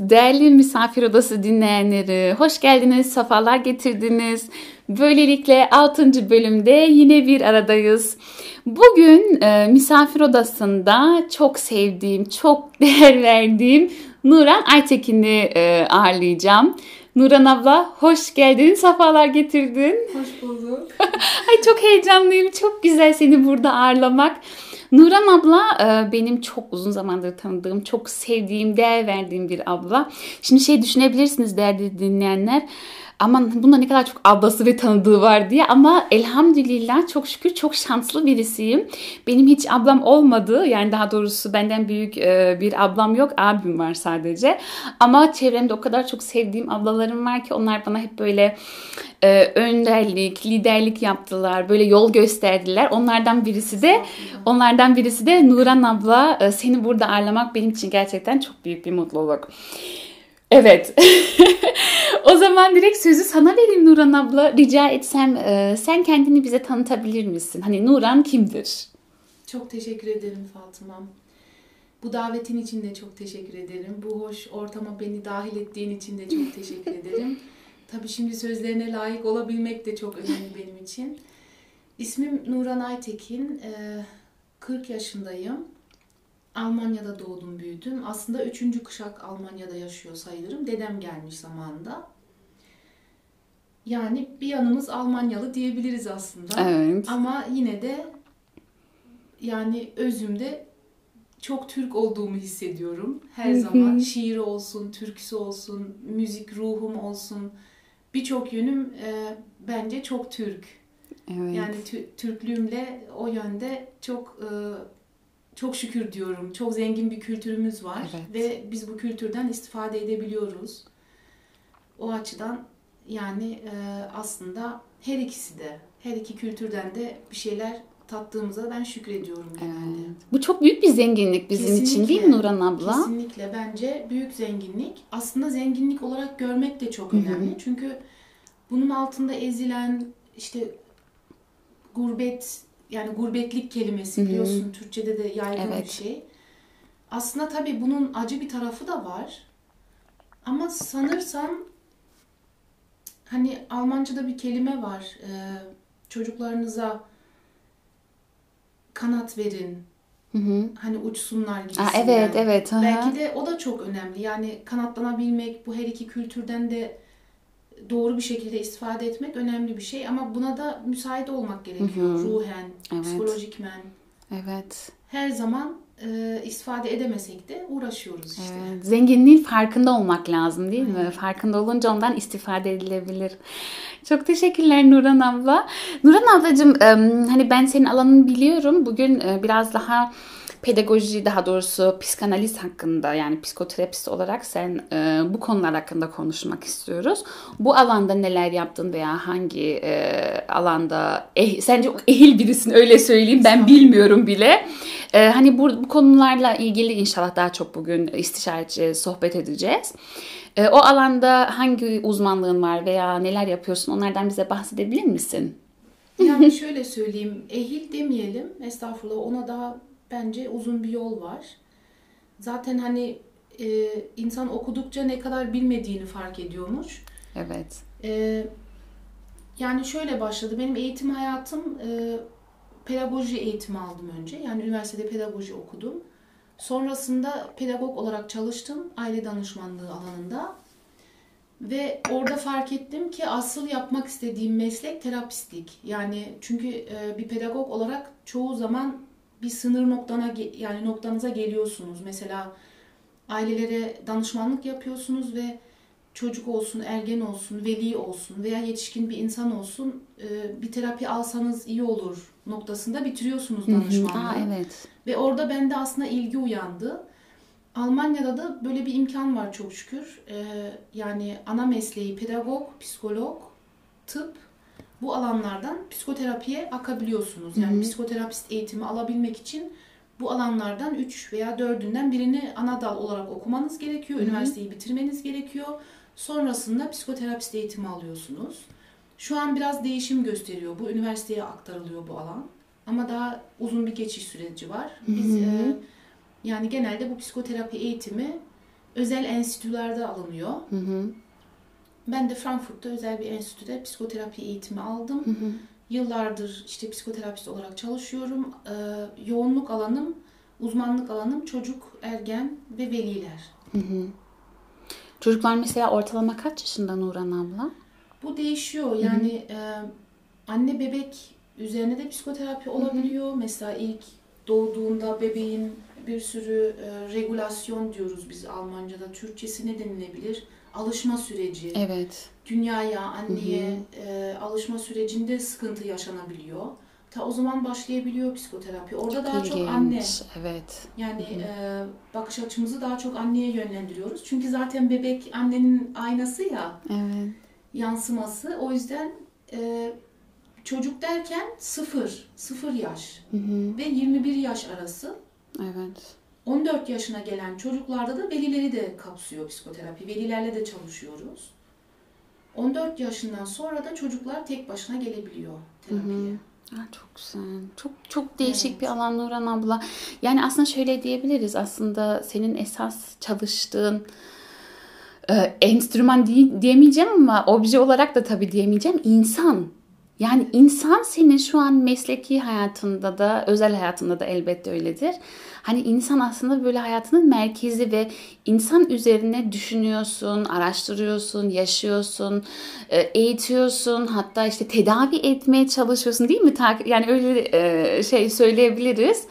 Değerli misafir odası dinleyenleri, hoş geldiniz, sefalar getirdiniz. Böylelikle 6. bölümde yine bir aradayız. Bugün e, misafir odasında çok sevdiğim, çok değer verdiğim Nuran Aytekin'i e, ağırlayacağım. Nuran abla hoş geldin, sefalar getirdin. Hoş bulduk. Ay çok heyecanlıyım, çok güzel seni burada ağırlamak. Nuran abla e, benim çok uzun zamandır tanıdığım, çok sevdiğim, değer verdiğim bir abla. Şimdi şey düşünebilirsiniz değerli dinleyenler aman bunda ne kadar çok ablası ve tanıdığı var diye ama elhamdülillah çok şükür çok şanslı birisiyim. Benim hiç ablam olmadı yani daha doğrusu benden büyük e, bir ablam yok abim var sadece. Ama çevremde o kadar çok sevdiğim ablalarım var ki onlar bana hep böyle e, önderlik, liderlik yaptılar. Böyle yol gösterdiler. Onlardan birisi de onlardan birisi de Nuran abla. E, seni burada ağırlamak benim için gerçekten çok büyük bir mutluluk. Evet. o zaman direkt sözü sana vereyim Nuran abla. Rica etsem e, sen kendini bize tanıtabilir misin? Hani Nuran kimdir? Çok teşekkür ederim Fatıma'm. Bu davetin için de çok teşekkür ederim. Bu hoş ortama beni dahil ettiğin için de çok teşekkür ederim. Tabii şimdi sözlerine layık olabilmek de çok önemli benim için. İsmim Nuran Aytekin. 40 yaşındayım. Almanya'da doğdum büyüdüm. Aslında üçüncü kuşak Almanya'da yaşıyor sayılırım. Dedem gelmiş zamanında. Yani bir yanımız Almanyalı diyebiliriz aslında. Evet. Ama yine de yani özümde çok Türk olduğumu hissediyorum. Her zaman şiir olsun, türküsü olsun, müzik ruhum olsun. Birçok yönüm e, bence çok Türk. Evet. Yani Türklüğümle o yönde çok e, çok şükür diyorum. Çok zengin bir kültürümüz var evet. ve biz bu kültürden istifade edebiliyoruz. O açıdan yani e, aslında her ikisi de, her iki kültürden de bir şeyler tattığımıza ben şükrediyorum genelde. Evet. Bu çok büyük bir zenginlik bizim kesinlikle, için değil mi Nuran abla? Kesinlikle bence büyük zenginlik. Aslında zenginlik olarak görmek de çok önemli. Hı-hı. Çünkü bunun altında ezilen işte gurbet yani gurbetlik kelimesi biliyorsun Hı-hı. Türkçe'de de yaygın evet. bir şey. Aslında tabii bunun acı bir tarafı da var. Ama sanırsam hani Almanca'da bir kelime var. Ee, çocuklarınıza kanat verin. Hı hı. Hani uçsunlar. Aa, evet evet. Aha. Belki de o da çok önemli. Yani kanatlanabilmek bu her iki kültürden de doğru bir şekilde istifade etmek önemli bir şey ama buna da müsait olmak gerekiyor. Hı hı. Ruhen, evet. psikolojikmen. Evet. Her zaman e, istifade edemesek de uğraşıyoruz işte. Evet. Zenginliğin farkında olmak lazım değil mi? Farkında olunca ondan istifade edilebilir. Çok teşekkürler Nuran abla. Nuran ablacığım hani ben senin alanını biliyorum. Bugün biraz daha pedagoji daha doğrusu psikanaliz hakkında yani psikoterapist olarak sen e, bu konular hakkında konuşmak istiyoruz. Bu alanda neler yaptın veya hangi e, alanda eh, sence ehil birisin öyle söyleyeyim ben bilmiyorum bile. E, hani bu, bu konularla ilgili inşallah daha çok bugün istişareci sohbet edeceğiz. E, o alanda hangi uzmanlığın var veya neler yapıyorsun onlardan bize bahsedebilir misin? Yani şöyle söyleyeyim, ehil demeyelim, estağfurullah ona daha bence uzun bir yol var. Zaten hani e, insan okudukça ne kadar bilmediğini fark ediyormuş. Evet. E, yani şöyle başladı. Benim eğitim hayatım e, pedagoji eğitimi aldım önce. Yani üniversitede pedagoji okudum. Sonrasında pedagog olarak çalıştım aile danışmanlığı alanında. Ve orada fark ettim ki asıl yapmak istediğim meslek terapistlik. Yani çünkü e, bir pedagog olarak çoğu zaman bir sınır noktana yani noktanıza geliyorsunuz. Mesela ailelere danışmanlık yapıyorsunuz ve çocuk olsun, ergen olsun, veli olsun veya yetişkin bir insan olsun e, bir terapi alsanız iyi olur noktasında bitiriyorsunuz danışmanlığı. Aa, evet. Ve orada bende aslında ilgi uyandı. Almanya'da da böyle bir imkan var çok şükür. E, yani ana mesleği pedagog, psikolog, tıp bu alanlardan psikoterapiye akabiliyorsunuz. Yani Hı-hı. psikoterapist eğitimi alabilmek için bu alanlardan 3 veya 4'ünden birini ana dal olarak okumanız gerekiyor. Hı-hı. Üniversiteyi bitirmeniz gerekiyor. Sonrasında psikoterapist eğitimi alıyorsunuz. Şu an biraz değişim gösteriyor. Bu üniversiteye aktarılıyor bu alan. Ama daha uzun bir geçiş süreci var. Biz e, yani genelde bu psikoterapi eğitimi özel enstitülerde alınıyor. Hı hı. Ben de Frankfurt'ta özel bir enstitüde psikoterapi eğitimi aldım. Hı hı. Yıllardır işte psikoterapist olarak çalışıyorum. Ee, yoğunluk alanım, uzmanlık alanım çocuk, ergen ve veliler. Hı hı. Çocuklar mesela ortalama kaç yaşında Nuran abla? Bu değişiyor. Yani e, anne bebek üzerine de psikoterapi olabiliyor. Mesela ilk doğduğunda bebeğin bir sürü e, regülasyon diyoruz biz Almanca'da. Türkçesi ne denilebilir? Alışma süreci. Evet. Dünyaya, anneye e, alışma sürecinde sıkıntı yaşanabiliyor. Ta o zaman başlayabiliyor psikoterapi. Orada daha çok İlginç. anne. Evet. Yani e, bakış açımızı daha çok anneye yönlendiriyoruz. Çünkü zaten bebek annenin aynası ya Evet. yansıması. O yüzden e, çocuk derken sıfır, sıfır yaş Hı hı. ve 21 yaş arası. Evet. 14 yaşına gelen çocuklarda da velileri de kapsıyor psikoterapi. Velilerle de çalışıyoruz. 14 yaşından sonra da çocuklar tek başına gelebiliyor terapiye. Aa, çok güzel. Çok çok değişik Evet. bir alan Nurhan abla. Yani aslında şöyle diyebiliriz. Aslında senin esas çalıştığın e, enstrüman diye- diyemeyeceğim ama obje olarak da tabii diyemeyeceğim. İnsan. Yani insan senin şu an mesleki hayatında da özel hayatında da elbette öyledir. Hani insan aslında böyle hayatının merkezi ve insan üzerine düşünüyorsun, araştırıyorsun, yaşıyorsun, e, eğitiyorsun, hatta işte tedavi etmeye çalışıyorsun değil mi? Yani öyle e, şey söyleyebiliriz.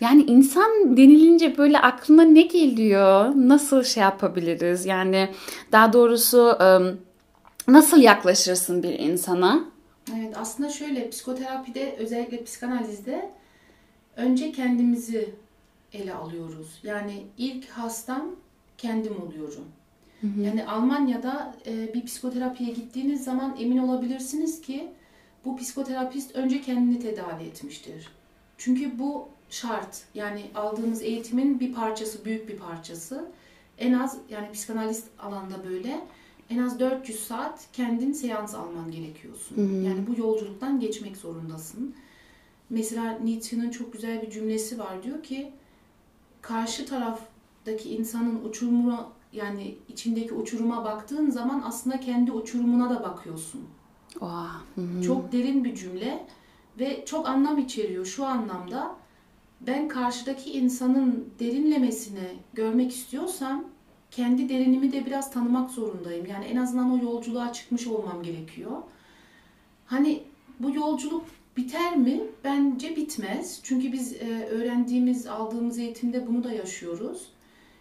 Yani insan denilince böyle aklına ne geliyor? Nasıl şey yapabiliriz? Yani daha doğrusu nasıl yaklaşırsın bir insana? Evet aslında şöyle psikoterapide özellikle psikanalizde önce kendimizi ele alıyoruz. Yani ilk hastam kendim oluyorum. Yani Almanya'da e, bir psikoterapiye gittiğiniz zaman emin olabilirsiniz ki bu psikoterapist önce kendini tedavi etmiştir. Çünkü bu şart. Yani aldığımız eğitimin bir parçası, büyük bir parçası. En az yani psikanalist alanda böyle en az 400 saat kendin seans alman gerekiyorsun. Yani bu yolculuktan geçmek zorundasın. Mesela Nietzsche'nin çok güzel bir cümlesi var. Diyor ki karşı taraftaki insanın uçurumuna yani içindeki uçuruma baktığın zaman aslında kendi uçurumuna da bakıyorsun. Oha. Hı hı. Çok derin bir cümle ve çok anlam içeriyor şu anlamda. Ben karşıdaki insanın derinlemesine görmek istiyorsam kendi derinimi de biraz tanımak zorundayım. Yani en azından o yolculuğa çıkmış olmam gerekiyor. Hani bu yolculuk biter mi? Bence bitmez. Çünkü biz e, öğrendiğimiz, aldığımız eğitimde bunu da yaşıyoruz.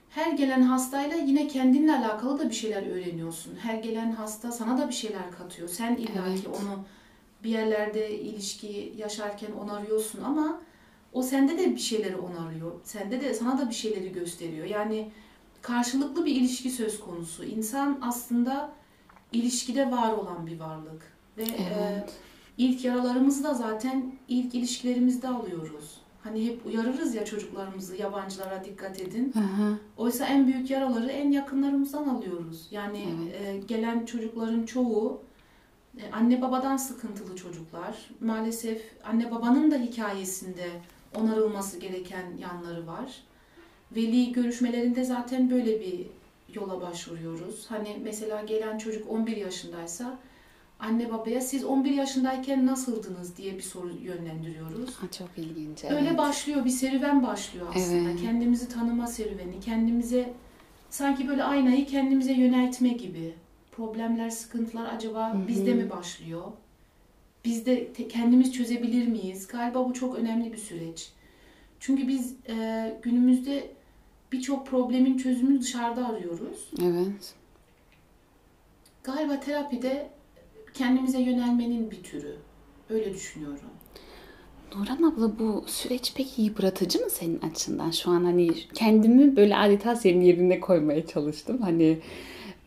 Her gelen hastayla yine kendinle alakalı da bir şeyler öğreniyorsun. Her gelen hasta sana da bir şeyler katıyor. Sen illaki Evet. onu bir yerlerde ilişki yaşarken onarıyorsun ama o sende de bir şeyleri onarıyor. Sende de sana da bir şeyleri gösteriyor. Yani karşılıklı bir ilişki söz konusu. İnsan aslında ilişkide var olan bir varlık. Ve e, Evet. ilk yaralarımızı da zaten ilk ilişkilerimizde alıyoruz. Hani hep uyarırız ya çocuklarımızı yabancılara dikkat edin. Hı. Oysa en büyük yaraları en yakınlarımızdan alıyoruz. Yani Evet. e, gelen çocukların çoğu e, anne babadan sıkıntılı çocuklar. Maalesef anne babanın da hikayesinde onarılması gereken yanları var. Veli görüşmelerinde zaten böyle bir yola başvuruyoruz. Hani mesela gelen çocuk 11 yaşındaysa anne babaya siz 11 yaşındayken nasıldınız diye bir soru yönlendiriyoruz. Ha, çok ilginç. Öyle evet. başlıyor, bir serüven başlıyor aslında. Evet. Kendimizi tanıma serüveni, kendimize sanki böyle aynayı kendimize yöneltme gibi. Problemler, sıkıntılar acaba Hı hı. bizde mi başlıyor? Biz de kendimiz çözebilir miyiz? Galiba bu çok önemli bir süreç. Çünkü biz e, günümüzde birçok problemin çözümünü dışarıda arıyoruz. Evet. Galiba terapide kendimize yönelmenin bir türü. Öyle düşünüyorum. Nurhan abla bu süreç peki yıpratıcı mı senin açından? Şu an hani kendimi böyle adeta senin yerine koymaya çalıştım. Hani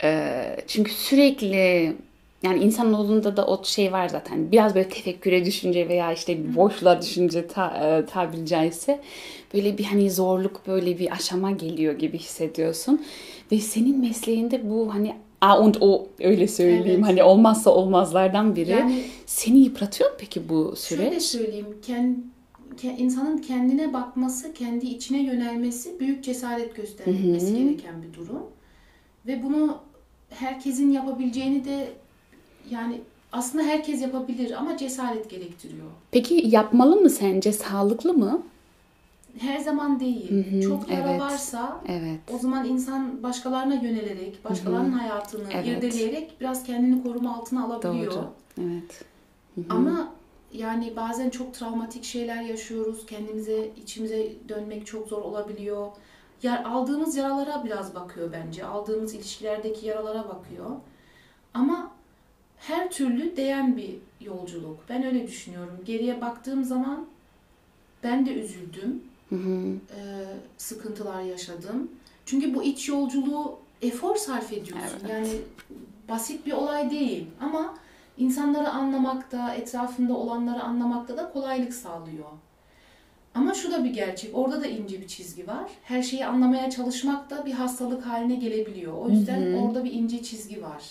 e, çünkü sürekli yani insanoğlunda da o şey var zaten. Biraz böyle tefekküre düşünce veya işte boşluğa düşünce ta, e, tabiri caizse böyle bir hani zorluk böyle bir aşama geliyor gibi hissediyorsun. Ve senin mesleğinde bu hani a und o öyle söyleyeyim Evet. hani olmazsa olmazlardan biri. Yani Seni yıpratıyor mu peki bu Şöyle süreç? söyleyeyim, kend, ke- insanın kendine bakması, kendi içine yönelmesi büyük cesaret göstermesi gereken bir durum. Ve bunu herkesin yapabileceğini de yani aslında herkes yapabilir ama cesaret gerektiriyor. Peki yapmalı mı sence? Sağlıklı mı? Her zaman değil. Hı hı, Çok yara evet. varsa Evet. o zaman insan başkalarına yönelerek, başkalarının hayatını Evet. irdeleyerek biraz kendini koruma altına alabiliyor. Doğru. Evet. Hı hı. Ama yani bazen çok travmatik şeyler yaşıyoruz. Kendimize, içimize dönmek çok zor olabiliyor. Ya aldığımız yaralara biraz bakıyor bence. Aldığımız ilişkilerdeki yaralara bakıyor. Ama her türlü değen bir yolculuk. Ben öyle düşünüyorum. Geriye baktığım zaman ben de üzüldüm. Hı hı. Ee, sıkıntılar yaşadım. Çünkü bu iç yolculuğu efor sarf ediyorsun. Evet. Yani basit bir olay değil ama insanları anlamakta, etrafında olanları anlamakta da kolaylık sağlıyor. Ama şu da bir gerçek. Orada da ince bir çizgi var. Her şeyi anlamaya çalışmak da bir hastalık haline gelebiliyor. O yüzden Hı hı. orada bir ince çizgi var.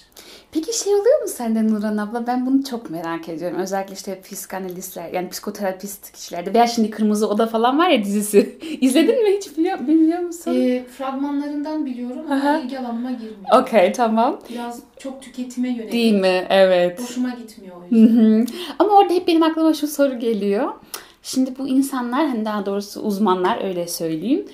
Peki şey oluyor mu sende Nurhan abla? Ben bunu çok merak ediyorum. Özellikle işte psikanalistler yani psikoterapist kişilerde veya şimdi Kırmızı Oda falan var ya dizisi. İzledin mi hiç biliyor, biliyor musun? Ee, fragmanlarından biliyorum ama ilgi alanıma girmiyor. Okey tamam. Biraz çok tüketime yönelik. Değil mi? Evet. Hoşuma gitmiyor o yüzden. hı. Ama orada hep benim aklıma şu soru geliyor. Şimdi bu insanlar hani daha doğrusu uzmanlar öyle söyleyeyim.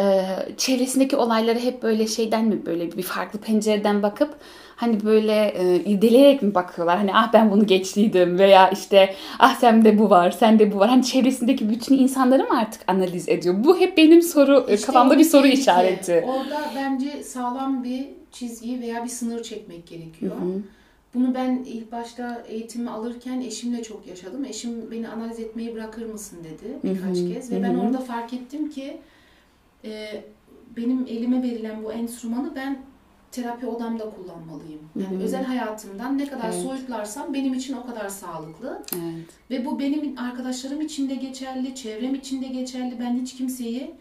e, çevresindeki olayları hep böyle şeyden mi böyle bir farklı pencereden bakıp hani böyle e, irdeleyerek mi bakıyorlar? Hani ah ben bunu geçtiydim veya işte ah sende bu var, sende bu var. Hani çevresindeki bütün insanları mı artık analiz ediyor? Bu hep benim soru e, İşte kafamda bir soru tehlike. işareti. Orada bence sağlam bir çizgi veya bir sınır çekmek gerekiyor. Hı hı. Bunu ben ilk başta eğitimi alırken eşimle çok yaşadım. Eşim beni analiz etmeyi bırakır mısın dedi birkaç Hı hı, kez. Ve ben hı. orada fark ettim ki e, benim elime verilen bu enstrümanı ben terapi odamda kullanmalıyım. Yani Hı hı. özel hayatımdan ne kadar Evet. soyutlarsam benim için o kadar sağlıklı. Evet. Ve bu benim arkadaşlarım için de geçerli, çevrem için de geçerli. Ben hiç kimseyi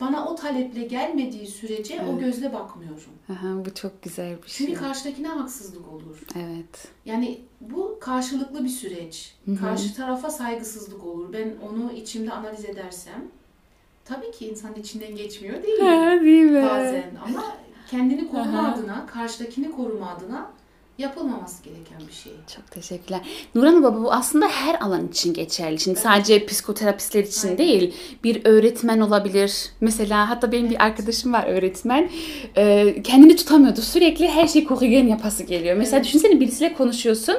bana o taleple gelmediği sürece o Evet. gözle bakmıyorum. Aha, bu çok güzel bir şey. Çünkü karşıdakine haksızlık olur. Evet. Yani bu karşılıklı bir süreç. Hı hı. Karşı tarafa saygısızlık olur. Ben onu içimde analiz edersem tabii ki insan içinden geçmiyor değil. Ha, değil mi? Bazen ama kendini koruma Aha. adına, karşıdakini koruma adına yapılmaması gereken bir şey. Çok teşekkürler. Nurhan Baba bu aslında her alan için geçerli. Şimdi sadece psikoterapistler için Aynen. değil. Bir öğretmen olabilir. Mesela hatta benim bir arkadaşım var öğretmen. Ee, kendini tutamıyordu. Sürekli her şeyi kokuyen yapası geliyor. Mesela Evet. düşünsene birisiyle konuşuyorsun.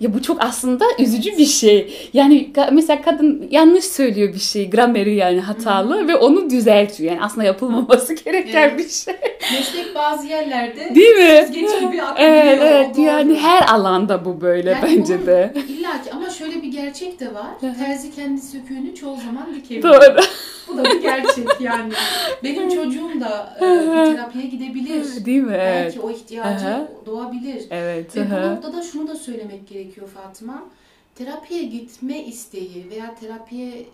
Ya bu çok aslında üzücü bir şey. Yani mesela kadın yanlış söylüyor bir şey, grameri yani hatalı ve onu düzeltiyor. Yani aslında yapılmaması gereken Evet. bir şey. Meslek bazı yerlerde Değil mi? gibi. Evet, evet. doğru. Yani her alanda bu böyle Yani bence de. İlla ki ama şöyle bir gerçek de var. Terzi kendi söküğünü çoğu zaman dikebiliyor. Doğru. Bu da bir gerçek yani. Benim çocuğum da e, bir terapiye gidebilir. Değil mi? Evet. Belki o ihtiyacı Aha. doğabilir. Evet. Ve bu aha. noktada şunu da söylemek gerekiyor Fatıma. Terapiye gitme isteği veya terapiye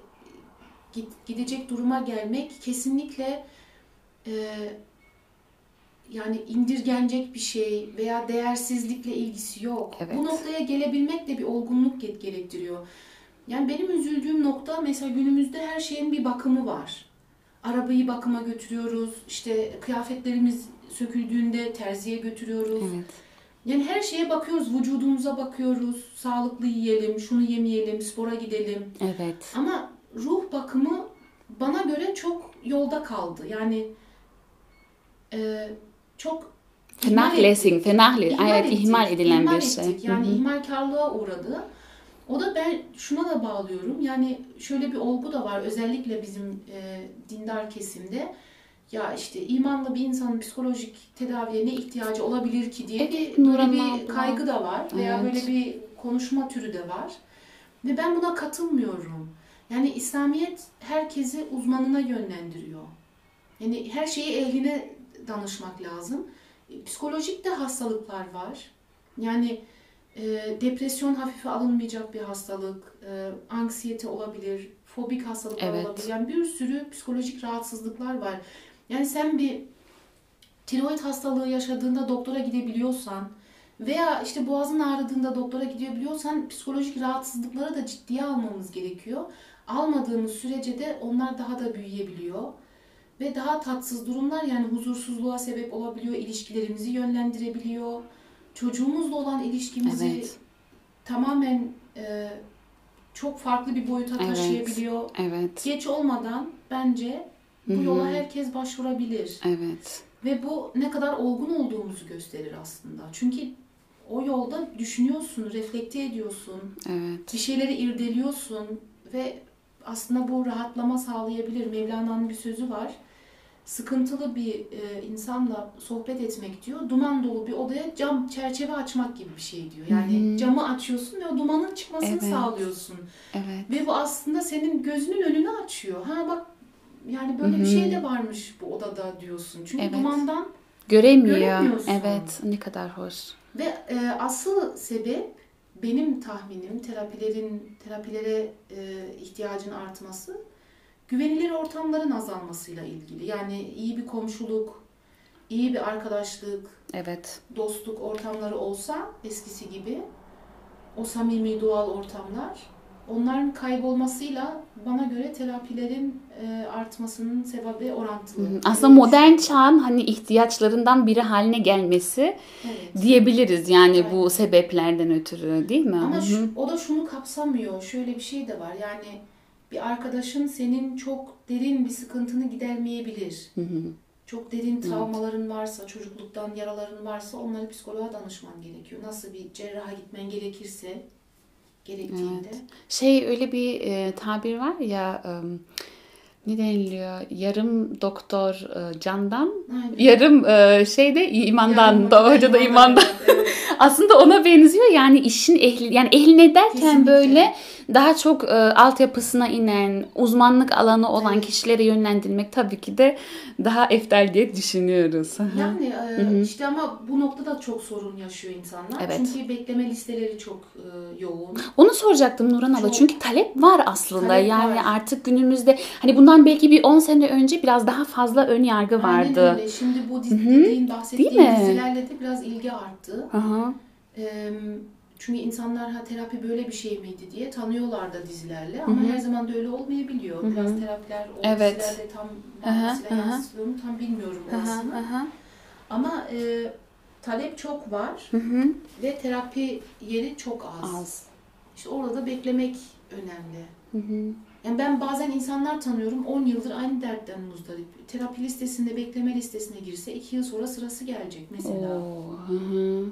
git- gidecek duruma gelmek kesinlikle e, yani indirgenecek bir şey veya değersizlikle ilgisi yok. Evet. Bu noktaya gelebilmek de bir olgunluk ge- gerektiriyor. Yani benim üzüldüğüm nokta mesela günümüzde her şeyin bir bakımı var. Arabayı bakıma götürüyoruz. işte kıyafetlerimiz söküldüğünde terziye götürüyoruz. Evet. Yani her şeye bakıyoruz, vücudumuza bakıyoruz. Sağlıklı yiyelim, şunu yemeyelim, spora gidelim. Evet. Ama ruh bakımı bana göre çok yolda kaldı. Yani e, çok Vernachlässigen, ettik. vernachlässigen. İhmal edilen ihmal bir şey. Yani Hı hı. ihmalkarlığa uğradı. O da ben şuna da bağlıyorum. Yani şöyle bir olgu da var özellikle bizim e, dindar kesimde. Ya işte imanlı bir insanın psikolojik tedaviye ne ihtiyacı olabilir ki diye Evet, bir, böyle bir kaygı da var veya Evet. böyle bir konuşma türü de var. Ve ben buna katılmıyorum. Yani İslamiyet herkesi uzmanına yönlendiriyor. Yani her şeyi ehline danışmak lazım. E, Psikolojik de hastalıklar var. Yani e, depresyon hafife alınmayacak bir hastalık, e, anksiyete olabilir, fobik hastalıklar Evet. olabilir. Yani bir sürü psikolojik rahatsızlıklar var. Yani sen bir tiroid hastalığı yaşadığında doktora gidebiliyorsan veya işte boğazın ağrıdığında doktora gidebiliyorsan psikolojik rahatsızlıkları da ciddiye almamız gerekiyor. Almadığımız sürece de onlar daha da büyüyebiliyor. Ve daha tatsız durumlar yani huzursuzluğa sebep olabiliyor, ilişkilerimizi yönlendirebiliyor. Çocuğumuzla olan ilişkimizi Evet. tamamen e, çok farklı bir boyuta Evet. taşıyabiliyor. Evet. Geç olmadan bence bu Hı hı. yola herkes başvurabilir. Evet. Ve bu ne kadar olgun olduğumuzu gösterir aslında. Çünkü o yolda düşünüyorsun, reflekte ediyorsun, Evet. bir şeyleri irdeliyorsun ve aslında bu rahatlama sağlayabilir. Mevlana'nın bir sözü var. Sıkıntılı bir e, insanla sohbet etmek diyor. Duman dolu bir odaya cam çerçeve açmak gibi bir şey diyor. Yani hı. camı açıyorsun ve o dumanın çıkmasını Evet. sağlıyorsun. Evet. Ve bu aslında senin gözünün önünü açıyor. Ha bak yani böyle bir Hı hı. şey de varmış bu odada diyorsun. Çünkü Evet. dumandan Göremiyor. Göremiyorsun. Evet. Ne kadar hoş. ve e, asıl sebep benim tahminim terapilerin terapilere e, ihtiyacın artması güvenilir ortamların azalmasıyla ilgili. Yani iyi bir komşuluk, iyi bir arkadaşlık, Evet. dostluk ortamları olsa eskisi gibi o samimi doğal ortamlar onların kaybolmasıyla bana göre terapilerin e, artmasının sebebi orantılı. Aslında modern çağın hani ihtiyaçlarından biri haline gelmesi Evet. diyebiliriz yani Evet. bu sebeplerden ötürü değil mi? Ama şu- o da şunu kapsamıyor. Şöyle bir şey de var. Yani bir arkadaşın senin çok derin bir sıkıntını gidermeyebilir. Hı hı. Çok derin travmaların varsa, çocukluktan yaraların varsa onları psikoloğa danışman gerekiyor. Nasıl bir cerraha gitmen gerekirse gerektiğinde. Şey öyle bir e, tabir var ya e, ne deniliyor? Yarım doktor e, candan, Aynen. yarım e, şeyde imandan, Yarın da hoca da imandan. Evet, evet. Aslında ona benziyor yani işin ehli yani ehline derken Kesinlikle. böyle daha çok e, altyapısına inen, uzmanlık alanı olan kişilere yönlendirmek tabii ki de daha eftal diye düşünüyoruz. Yani e, Hı hı. işte ama bu noktada çok sorun yaşıyor insanlar. Evet. Çünkü bekleme listeleri çok e, yoğun. Onu soracaktım Nurhan abla. Çok. Çünkü talep var aslında. Talep yani var. artık günümüzde hani bundan belki bir 10 sene önce biraz daha fazla ön yargı Aynen vardı. öyle. Şimdi bu dizi, dediğin, bahsettiğin dizilerle de biraz ilgi arttı. Hı hı. Ee, çünkü insanlar ha terapi böyle bir şey miydi diye tanıyorlar da dizilerle ama Hı hı. her zaman da öyle olmayabiliyor. Hı hı. Biraz terapiler o Evet. dizilerle tam manasıyla yansıtılıyor mu tam bilmiyorum orasını. Ama e, talep çok var Hı hı. ve terapi yeri çok az. Az. İşte orada da beklemek önemli. Hı hı. Yani ben bazen insanlar tanıyorum 10 yıldır aynı dertten muzdarip. Terapi listesinde bekleme listesine girse 2 yıl sonra sırası gelecek mesela. Oo, hı hı.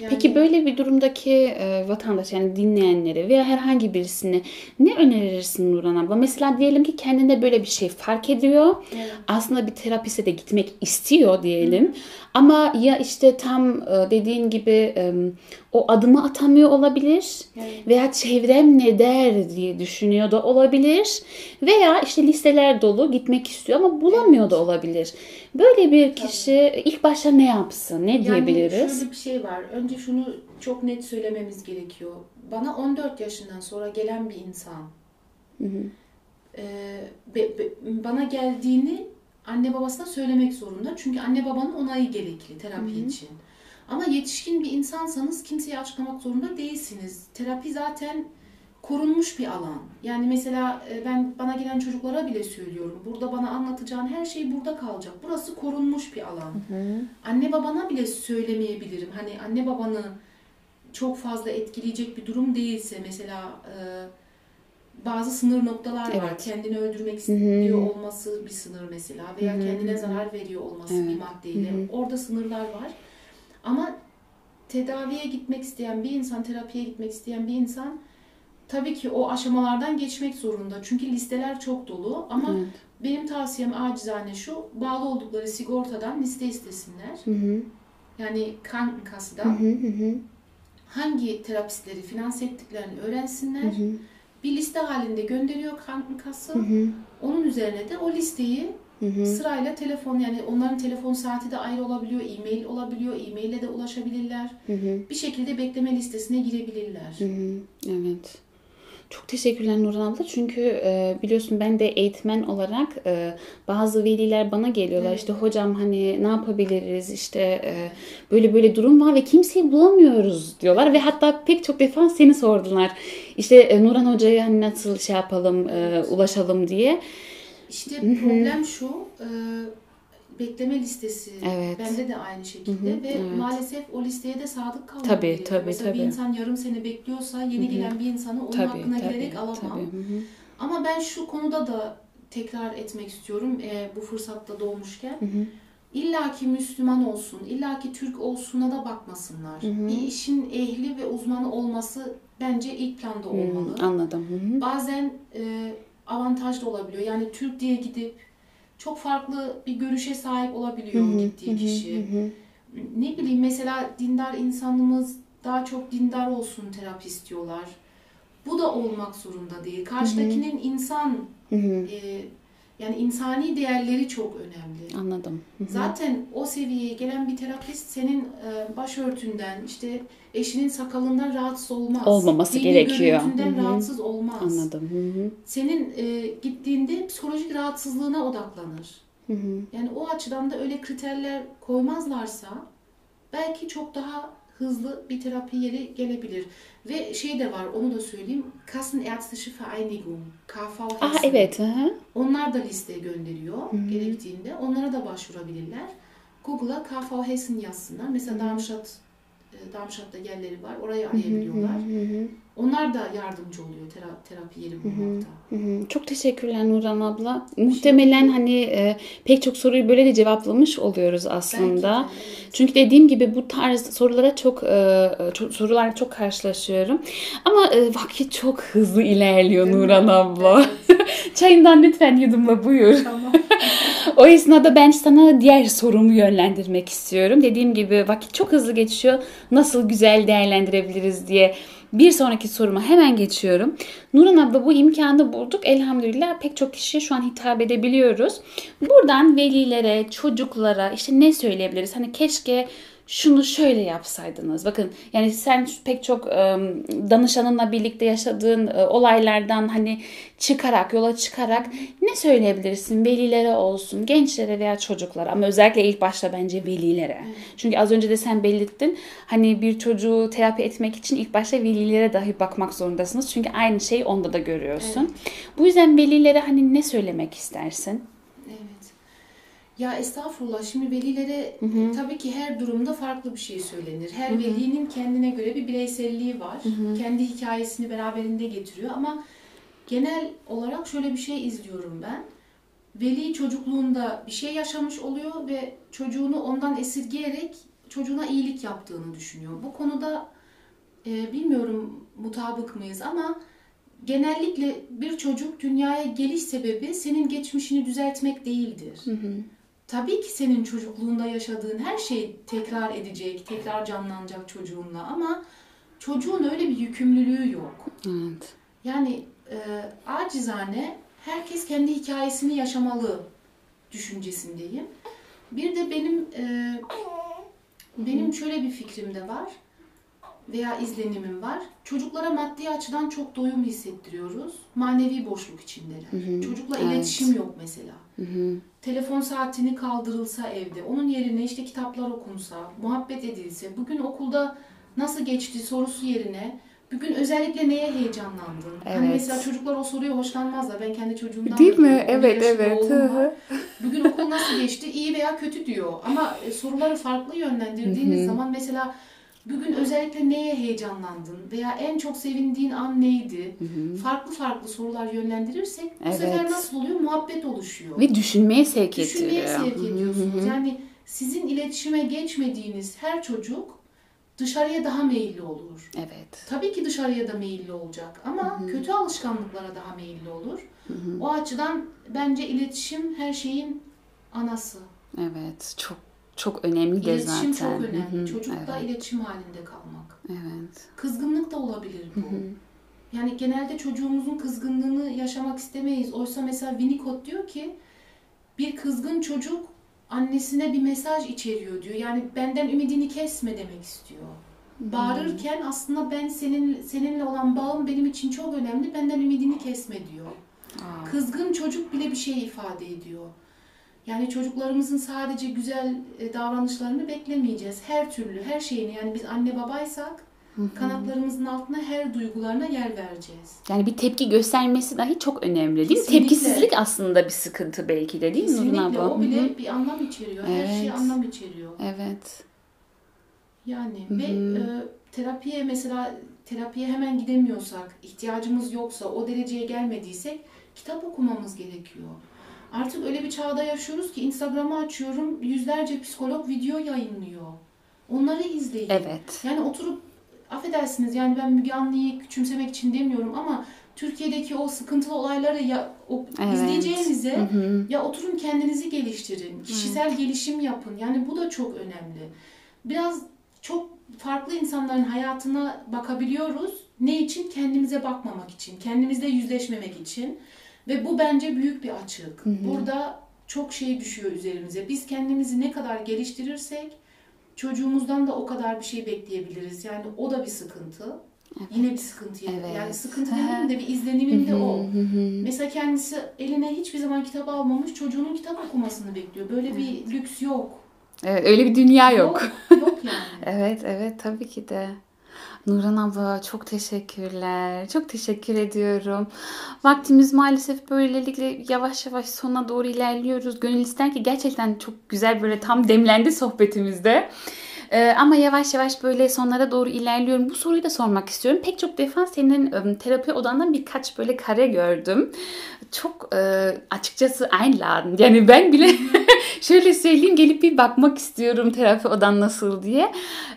Yani- Peki böyle bir durumdaki e, vatandaş yani dinleyenlere veya herhangi birisine ne önerirsin Nurhan abla? Mesela diyelim ki kendinde böyle bir şey fark ediyor. Evet. aslında bir terapiste de gitmek istiyor diyelim. Ama ya işte tam e, dediğin gibi e, o adımı atamıyor olabilir. Evet. Veya çevrem ne der diye düşünüyor da olabilir. Veya işte listeler dolu gitmek istiyor ama bulamıyor da olabilir. Böyle bir kişi ilk başta ne yapsın? Ne diyebiliriz? Yani şöyle bir şey var. Önce şunu çok net söylememiz gerekiyor. Bana 14 yaşından sonra gelen bir insan Hı hı. e, be- be- bana geldiğini anne babasına söylemek zorunda. Çünkü anne babanın onayı gerekli terapi için. Ama yetişkin bir insansanız kimseye açıklamak zorunda değilsiniz. Terapi zaten korunmuş bir alan. Yani mesela e, ben bana gelen çocuklara bile söylüyorum. Burada bana anlatacağın her şey burada kalacak. Burası korunmuş bir alan. Anne babana bile söylemeyebilirim. Hani anne babanı çok fazla etkileyecek bir durum değilse mesela e, bazı sınır noktalar var. Evet. Kendini öldürmek Hı istiyor hı. olması bir sınır mesela veya Hı hı. kendine zarar veriyor olması Evet. bir maddeyle. Hı hı. Orada sınırlar var. Ama tedaviye gitmek isteyen bir insan, terapiye gitmek isteyen bir insan tabii ki o aşamalardan geçmek zorunda. Çünkü listeler çok dolu ama Evet. benim tavsiyem acizane şu, bağlı oldukları sigortadan liste istesinler. Hı hı. Yani Hı Krankenkasse'dan hı hı hı. hangi terapistleri finanse ettiklerini öğrensinler. Hı hı. Bir liste halinde gönderiyor Krankenkasse. Hı hı. Onun üzerine de o listeyi Hı hı. sırayla telefon yani onların telefon saati de ayrı olabiliyor, e-mail olabiliyor, e-maille de ulaşabilirler. Hı hı. Bir şekilde bekleme listesine girebilirler. Hı hı, Evet. Çok teşekkürler Nurhan abla. Çünkü e, biliyorsun ben de eğitmen olarak e, bazı veliler bana geliyorlar. Evet. İşte hocam hani ne yapabiliriz? İşte e, böyle böyle durum var ve kimseyi bulamıyoruz diyorlar. Ve hatta pek çok defa seni sordular. İşte e, Nurhan hocaya hani nasıl şey yapalım, e, ulaşalım diye. İşte problem şu, e, bekleme listesi Evet. bende de aynı şekilde Hı hı, ve evet. maalesef o listeye de sadık kalmak Tabii, gerekiyor. tabii, Mesela tabii. bir insan yarım sene bekliyorsa yeni gelen bir insanı onun Tabii, hakkına tabii, girerek alamam. tabii. Hı hı. Ama ben şu konuda da tekrar etmek istiyorum e, bu fırsatta doğmuşken. Hı hı. İlla ki Müslüman olsun, illa ki Türk olsuna da bakmasınlar. Hı hı. Bir işin ehli ve uzmanı olması bence ilk planda olmalı. Hı, Anladım. Hı hı. Bazen e, avantaj da olabiliyor. Yani Türk diye gidip çok farklı bir görüşe sahip olabiliyor Hı hı, gittiği hı hı, kişi. hı hı. Ne bileyim mesela dindar insanımız daha çok dindar olsun terapi istiyorlar. Bu da olmak zorunda değil. Karşıdakinin insan Hı hı. e, yani insani değerleri çok önemli. Anladım. Hı hı. Zaten o seviyeye gelen bir terapist senin e, başörtünden, işte eşinin sakalından rahatsız olmaz. Olmaması Dini gerekiyor. görüntünden rahatsız olmaz. Anladım. Hı hı. Senin e, gittiğinde psikolojik rahatsızlığına odaklanır. Hı hı. Yani o açıdan da öyle kriterler koymazlarsa belki çok daha hızlı bir terapi yeri gelebilir. Ve şey de var onu da söyleyeyim. Kassenärztliche Vereinigung, KV Aa Hessen. evet. Hı hı. Onlar da liste gönderiyor gerektiğinde. Onlara da başvurabilirler. Google'a KV Hessen yazsınlar. Mesela Darmstadt, e, Darmstadt'ta yerleri var. Orayı arayabiliyorlar. Hı hı. Onlar da yardımcı oluyor tera- terapi yeri bulmakta. Hı hı. Çok teşekkürler Nurhan abla. Muhtemelen hani e, pek çok soruyu böyle de cevaplamış oluyoruz aslında. Belki de, evet. Çünkü dediğim gibi bu tarz sorulara çok, e, çok sorularla çok karşılaşıyorum. Ama e, vakit çok hızlı ilerliyor Değil mi? Nurhan abla. Evet. Çayından lütfen yudumla buyur. Tamam. O esnada ben sana diğer sorumu yönlendirmek istiyorum. Dediğim gibi vakit çok hızlı geçiyor. Nasıl güzel değerlendirebiliriz diye bir sonraki soruma hemen geçiyorum. Nurhan abla bu imkanı bulduk. Elhamdülillah pek çok kişiye şu an hitap edebiliyoruz. Buradan velilere, çocuklara işte ne söyleyebiliriz? Hani keşke şunu şöyle yapsaydınız. Bakın yani sen pek çok danışanınla birlikte yaşadığın e, olaylardan hani çıkarak, yola çıkarak ne söyleyebilirsin? Velilere olsun, gençlere veya çocuklara ama özellikle ilk başta bence velilere. Çünkü az önce de sen belirttin. Hani bir çocuğu terapi etmek için ilk başta velilere dahi bakmak zorundasınız. Çünkü aynı şeyi onda da görüyorsun. Bu yüzden velilere hani ne söylemek istersin? Ya estağfurullah şimdi velilere tabii ki her durumda farklı bir şey söylenir. Her velinin kendine göre bir bireyselliği var. Kendi hikayesini beraberinde getiriyor ama genel olarak şöyle bir şey izliyorum ben. Veli çocukluğunda bir şey yaşamış oluyor ve çocuğunu ondan esirgeyerek çocuğuna iyilik yaptığını düşünüyor. Bu konuda e, bilmiyorum mutabık mıyız ama genellikle bir çocuk dünyaya geliş sebebi senin geçmişini düzeltmek değildir. Tabii ki senin çocukluğunda yaşadığın her şey tekrar edecek, tekrar canlanacak çocuğunla ama çocuğun öyle bir yükümlülüğü yok. Evet. Yani e, acizane herkes kendi hikayesini yaşamalı düşüncesindeyim. Bir de benim e, benim şöyle bir fikrim de var veya izlenimim var. Çocuklara maddi açıdan çok doyum hissettiriyoruz. Manevi boşluk içindeler. Çocukla Evet. iletişim yok mesela. Hı hı. Telefon saatini kaldırılsa evde, onun yerine işte kitaplar okunsa, muhabbet edilse, bugün okulda nasıl geçti sorusu yerine bugün özellikle neye heyecanlandın? Hani Evet. mesela çocuklar o soruya hoşlanmazlar. Ben kendi çocuğumdan Değil mi? Evet, evet. Hı hı. Bugün okul nasıl geçti? İyi veya kötü diyor. Ama e, soruları farklı yönlendirdiğiniz zaman mesela bugün özellikle neye heyecanlandın? Veya en çok sevindiğin an neydi? Farklı farklı sorular yönlendirirsek bu Evet. sefer nasıl oluyor? Muhabbet oluşuyor. Ve düşünmeye sevk Düşünmeye ettiriyor. sevk Hı hı ediyorsunuz. hı hı. Yani sizin iletişime geçmediğiniz her çocuk dışarıya daha meyilli olur. Evet. Tabii ki dışarıya da meyilli olacak ama kötü alışkanlıklara daha meyilli olur. O açıdan bence iletişim her şeyin anası. Evet. Çok çok önemli de zaten. İletişim çok önemli. Hı hı. Çocukla Evet. iletişim halinde kalmak. Evet. Kızgınlık da olabilir bu. Yani genelde çocuğumuzun kızgınlığını yaşamak istemeyiz. Oysa mesela Winnicott diyor ki bir kızgın çocuk annesine bir mesaj içeriyor diyor. Yani benden ümidini kesme demek istiyor. Bağırırken aslında ben senin seninle olan bağım benim için çok önemli. Benden ümidini kesme diyor. Aa, Kızgın çocuk bile bir şey ifade ediyor. Yani çocuklarımızın sadece güzel e, davranışlarını beklemeyeceğiz. Her türlü, her şeyini yani biz anne babaysak Kanatlarımızın altına her duygularına yer vereceğiz. Yani bir tepki göstermesi dahi çok önemli değil mi? Kesinlikle. Tepkisizlik aslında bir sıkıntı belki de değil mi Nurhan Kesinlikle o bile bir anlam içeriyor. Her şey Evet. anlam içeriyor. Evet. Yani Hı ve e, terapiye mesela terapiye hemen gidemiyorsak, ihtiyacımız yoksa, o dereceye gelmediysek kitap okumamız gerekiyor. Artık öyle bir çağda yaşıyoruz ki Instagram'ı açıyorum, yüzlerce psikolog video yayınlıyor. Onları izleyin. Evet. Yani oturup affedersiniz yani ben Müge Anlı'yı küçümsemek için demiyorum ama Türkiye'deki o sıkıntılı olayları ya o, Evet. izleyeceğinize Hı hı. ya oturun kendinizi geliştirin. Kişisel gelişim yapın. Yani bu da çok önemli. Biraz çok farklı insanların hayatına bakabiliyoruz. Ne için? Kendimize bakmamak için. Kendimizle yüzleşmemek için. Ve bu bence büyük bir açık. Hı hı. Burada çok şey düşüyor üzerimize. Biz kendimizi ne kadar geliştirirsek çocuğumuzdan da o kadar bir şey bekleyebiliriz. Yani o da bir sıkıntı. Yine bir sıkıntı. yani. Evet. Yani sıkıntı demeyeyim de bir izlenimim de o. Mesela kendisi eline hiçbir zaman kitap almamış, çocuğunun kitap okumasını bekliyor. Böyle bir lüks yok. Evet, öyle bir dünya yok. Yok, yok yani. Evet, evet tabii ki de. Nurhan abla çok teşekkürler. Çok teşekkür ediyorum. Vaktimiz maalesef böylelikle yavaş yavaş sona doğru ilerliyoruz. Gönül ister ki gerçekten çok güzel böyle tam demlendi sohbetimizde. Ee, ama yavaş yavaş böyle sonlara doğru ilerliyorum. Bu soruyu da sormak istiyorum. Pek çok defa senin e, terapi odandan birkaç böyle kare gördüm. Çok e, açıkçası einladen. Yani ben bile şöyle söyleyeyim gelip bir bakmak istiyorum terapi odan nasıl diye.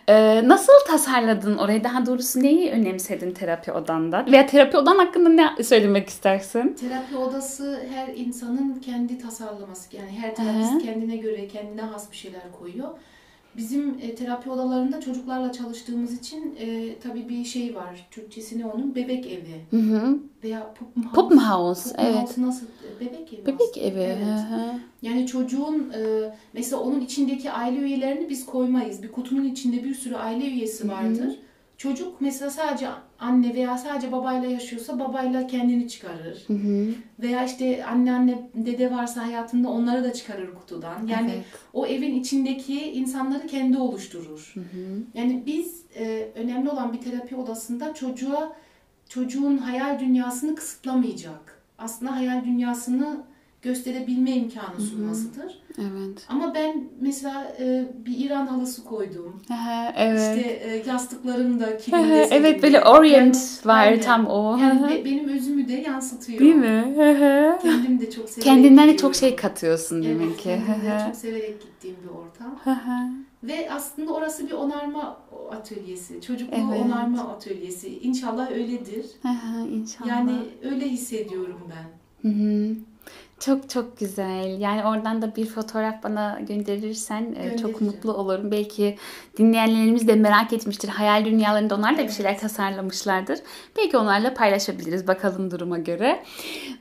Ee, nasıl tasarladın orayı? Daha doğrusu neyi önemsedin terapi odanda? Veya terapi odan hakkında ne söylemek istersin? Terapi odası her insanın kendi tasarlaması. Yani her terapist kendine göre, kendine has bir şeyler koyuyor. Bizim e, terapi odalarında çocuklarla çalıştığımız için e, tabii bir şey var. Türkçesi ne onun? Bebek evi. Hı hı. Veya Puppenhaus. Puppenhaus, Puppenhaus evet. nasıl? Bebek evi Bebek aslında. evi. Evet. Hı hı. Yani çocuğun e, mesela onun içindeki aile üyelerini biz koymayız. Bir kutunun içinde bir sürü aile üyesi vardır. Çocuk mesela sadece anne veya sadece babayla yaşıyorsa babayla kendini çıkarır. Hı hı. Veya işte anneanne dede varsa hayatında onları da çıkarır kutudan. Yani Evet. o evin içindeki insanları kendi oluşturur. Hı hı. Yani biz e, önemli olan bir terapi odasında çocuğa çocuğun hayal dünyasını kısıtlamayacak. Aslında hayal dünyasını gösterebilme imkanı sunmasıdır. Evet. Ama ben mesela e, bir İran halısı koydum. Hı, Evet. İşte e, yastıklarım da kilimde. evet böyle orient Yani- var aynen. tam o. Yani be- benim özümü de yansıtıyor. Değil mi? Kendim de çok severek Kendinden de çok şey katıyorsun demek Evet, ki. Hı kendim de hı. çok severek gittiğim bir ortam. Ve aslında orası bir onarma atölyesi. Çocukluğu Evet. onarma atölyesi. İnşallah öyledir. İnşallah. Yani öyle hissediyorum ben. Hı hı. Çok çok güzel. Yani oradan da bir fotoğraf bana gönderirsen e, çok mutlu olurum. Belki dinleyenlerimiz de merak etmiştir. Hayal dünyalarında onlar da bir şeyler tasarlamışlardır. Belki onlarla paylaşabiliriz bakalım duruma göre.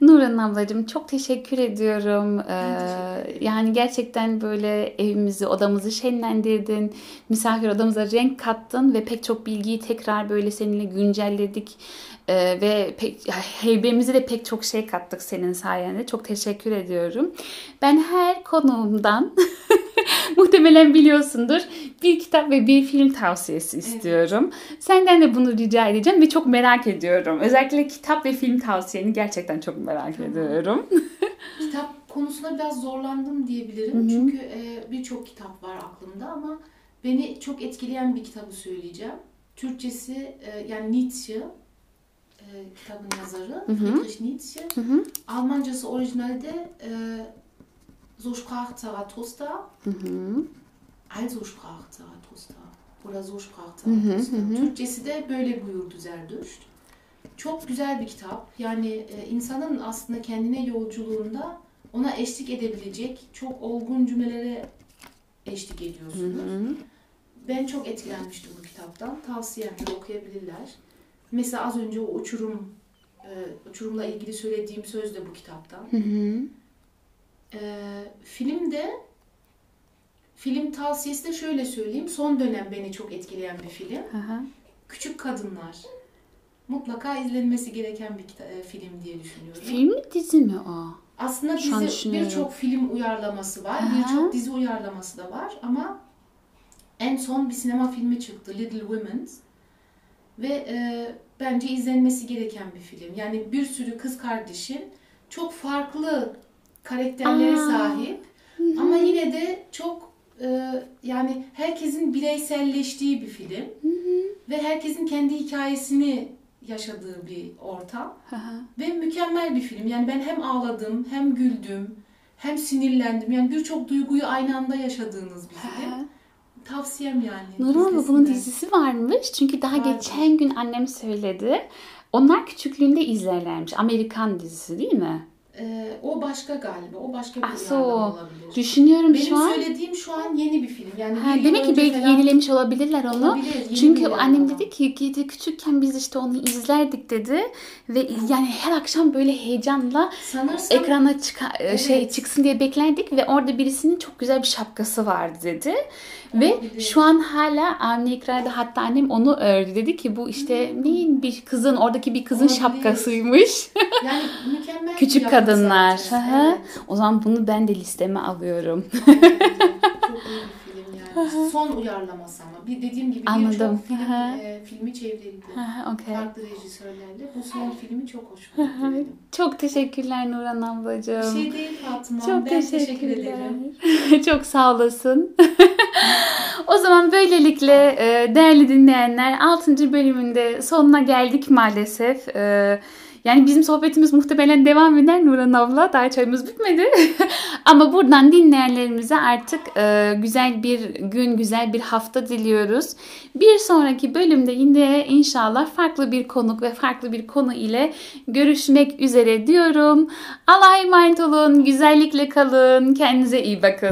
Nurhan ablacığım çok teşekkür ediyorum. Ee, yani gerçekten böyle evimizi, odamızı şenlendirdin. Misafir odamıza renk kattın ve pek çok bilgiyi tekrar böyle seninle güncelledik. Ee, ve pek, heybemize de pek çok şey kattık senin sayende. Çok teşekkür ediyorum. Ben her konuğumdan muhtemelen biliyorsundur bir kitap ve bir film tavsiyesi istiyorum. Senden de bunu rica edeceğim ve çok merak ediyorum. Özellikle kitap ve film tavsiyeni gerçekten çok merak Tamam. ediyorum. Kitap konusunda biraz zorlandım diyebilirim. Hı hı. Çünkü e, birçok kitap var aklımda ama beni çok etkileyen bir kitabı söyleyeceğim. Türkçesi e, yani Nietzsche kitabın yazarı Hı hı. Friedrich Nietzsche. Hı hı. Almancası orijinalde e, So sprach Zarathustra, Hı hı. also sprach Zarathustra oder so sprach Hı hı, Zarathustra. hı hı. Türkçesi de böyle buyurdu Zerdüşt. Çok güzel bir kitap. Yani e, insanın aslında kendine yolculuğunda ona eşlik edebilecek çok olgun cümlelere eşlik Hı ediyorsunuz. hı. Ben çok etkilenmiştim bu kitaptan. Tavsiyemdir okuyabilirler. Mesela az önce o uçurum e, uçurumla ilgili söylediğim söz de bu kitaptan. Hı hı. E, filmde film tavsiyesi de şöyle söyleyeyim. Son dönem beni çok etkileyen bir film. Hı hı. Küçük Kadınlar. Mutlaka izlenmesi gereken bir kita- e, film diye düşünüyorum. Film mi dizi mi o? Aslında Şu an dizi düşünüyorum. birçok film uyarlaması var, Aha. birçok dizi uyarlaması da var ama en son bir sinema filmi çıktı Little Women. ve e, bence izlenmesi gereken bir film. Yani bir sürü kız kardeşin çok farklı karakterlere Aa. sahip ama yine de çok e, yani herkesin bireyselleştiği bir film ve herkesin kendi hikayesini yaşadığı bir ortam Hı hı. ve mükemmel bir film. Yani ben hem ağladım, hem güldüm, hem sinirlendim. Yani birçok duyguyu aynı anda yaşadığınız bir film. Hı. Tavsiyem yani. Nurhan izlesinler. dizisi varmış. Çünkü daha Vardır. geçen gün annem söyledi. Onlar küçüklüğünde izlerlermiş. Amerikan dizisi değil mi? Ee, o başka galiba. O başka bir Ah, uyarlama so. olabilir. Düşünüyorum Benim şu an. söylediğim şu an yeni bir film. Yani Ha, demek ki belki falan- yenilemiş olabilirler onu. Olabilir, Çünkü annem uyarlama. dedi ki gidi küçükken biz işte onu izlerdik dedi ve yani her akşam böyle heyecanla Sanırsam ekrana çıka, Evet. şey çıksın diye beklerdik ve orada birisinin çok güzel bir şapkası vardı dedi. Ve şu an hala Ekrar'da hatta annem onu ördü. Dedi ki bu işte neyin bir kızın oradaki bir kızın Olabilir. şapkasıymış. yani mükemmel Küçük kadınlar. Evet. O zaman bunu ben de listeme alıyorum. Çok iyi bir film yani. Son uyarlaması ama. Bir dediğim gibi Anladım. birçok film, e, filmi çevrildi. Okey. Farklı rejisörlerle. Bu son filmi çok hoşuma gitti. Çok teşekkürler Nurhan ablacığım. Bir şey değil Fatma. Çok ben teşekkür ederim. Çok sağ olasın. o zaman böylelikle e, değerli dinleyenler 6. bölümünde sonuna geldik maalesef. E, Yani bizim sohbetimiz muhtemelen devam eder Nurhan abla. Daha çayımız bitmedi. Ama buradan dinleyenlerimize artık e, güzel bir gün, güzel bir hafta diliyoruz. Bir sonraki bölümde yine inşallah farklı bir konuk ve farklı bir konu ile görüşmek üzere diyorum. Allah'a emanet olun, güzellikle kalın, kendinize iyi bakın.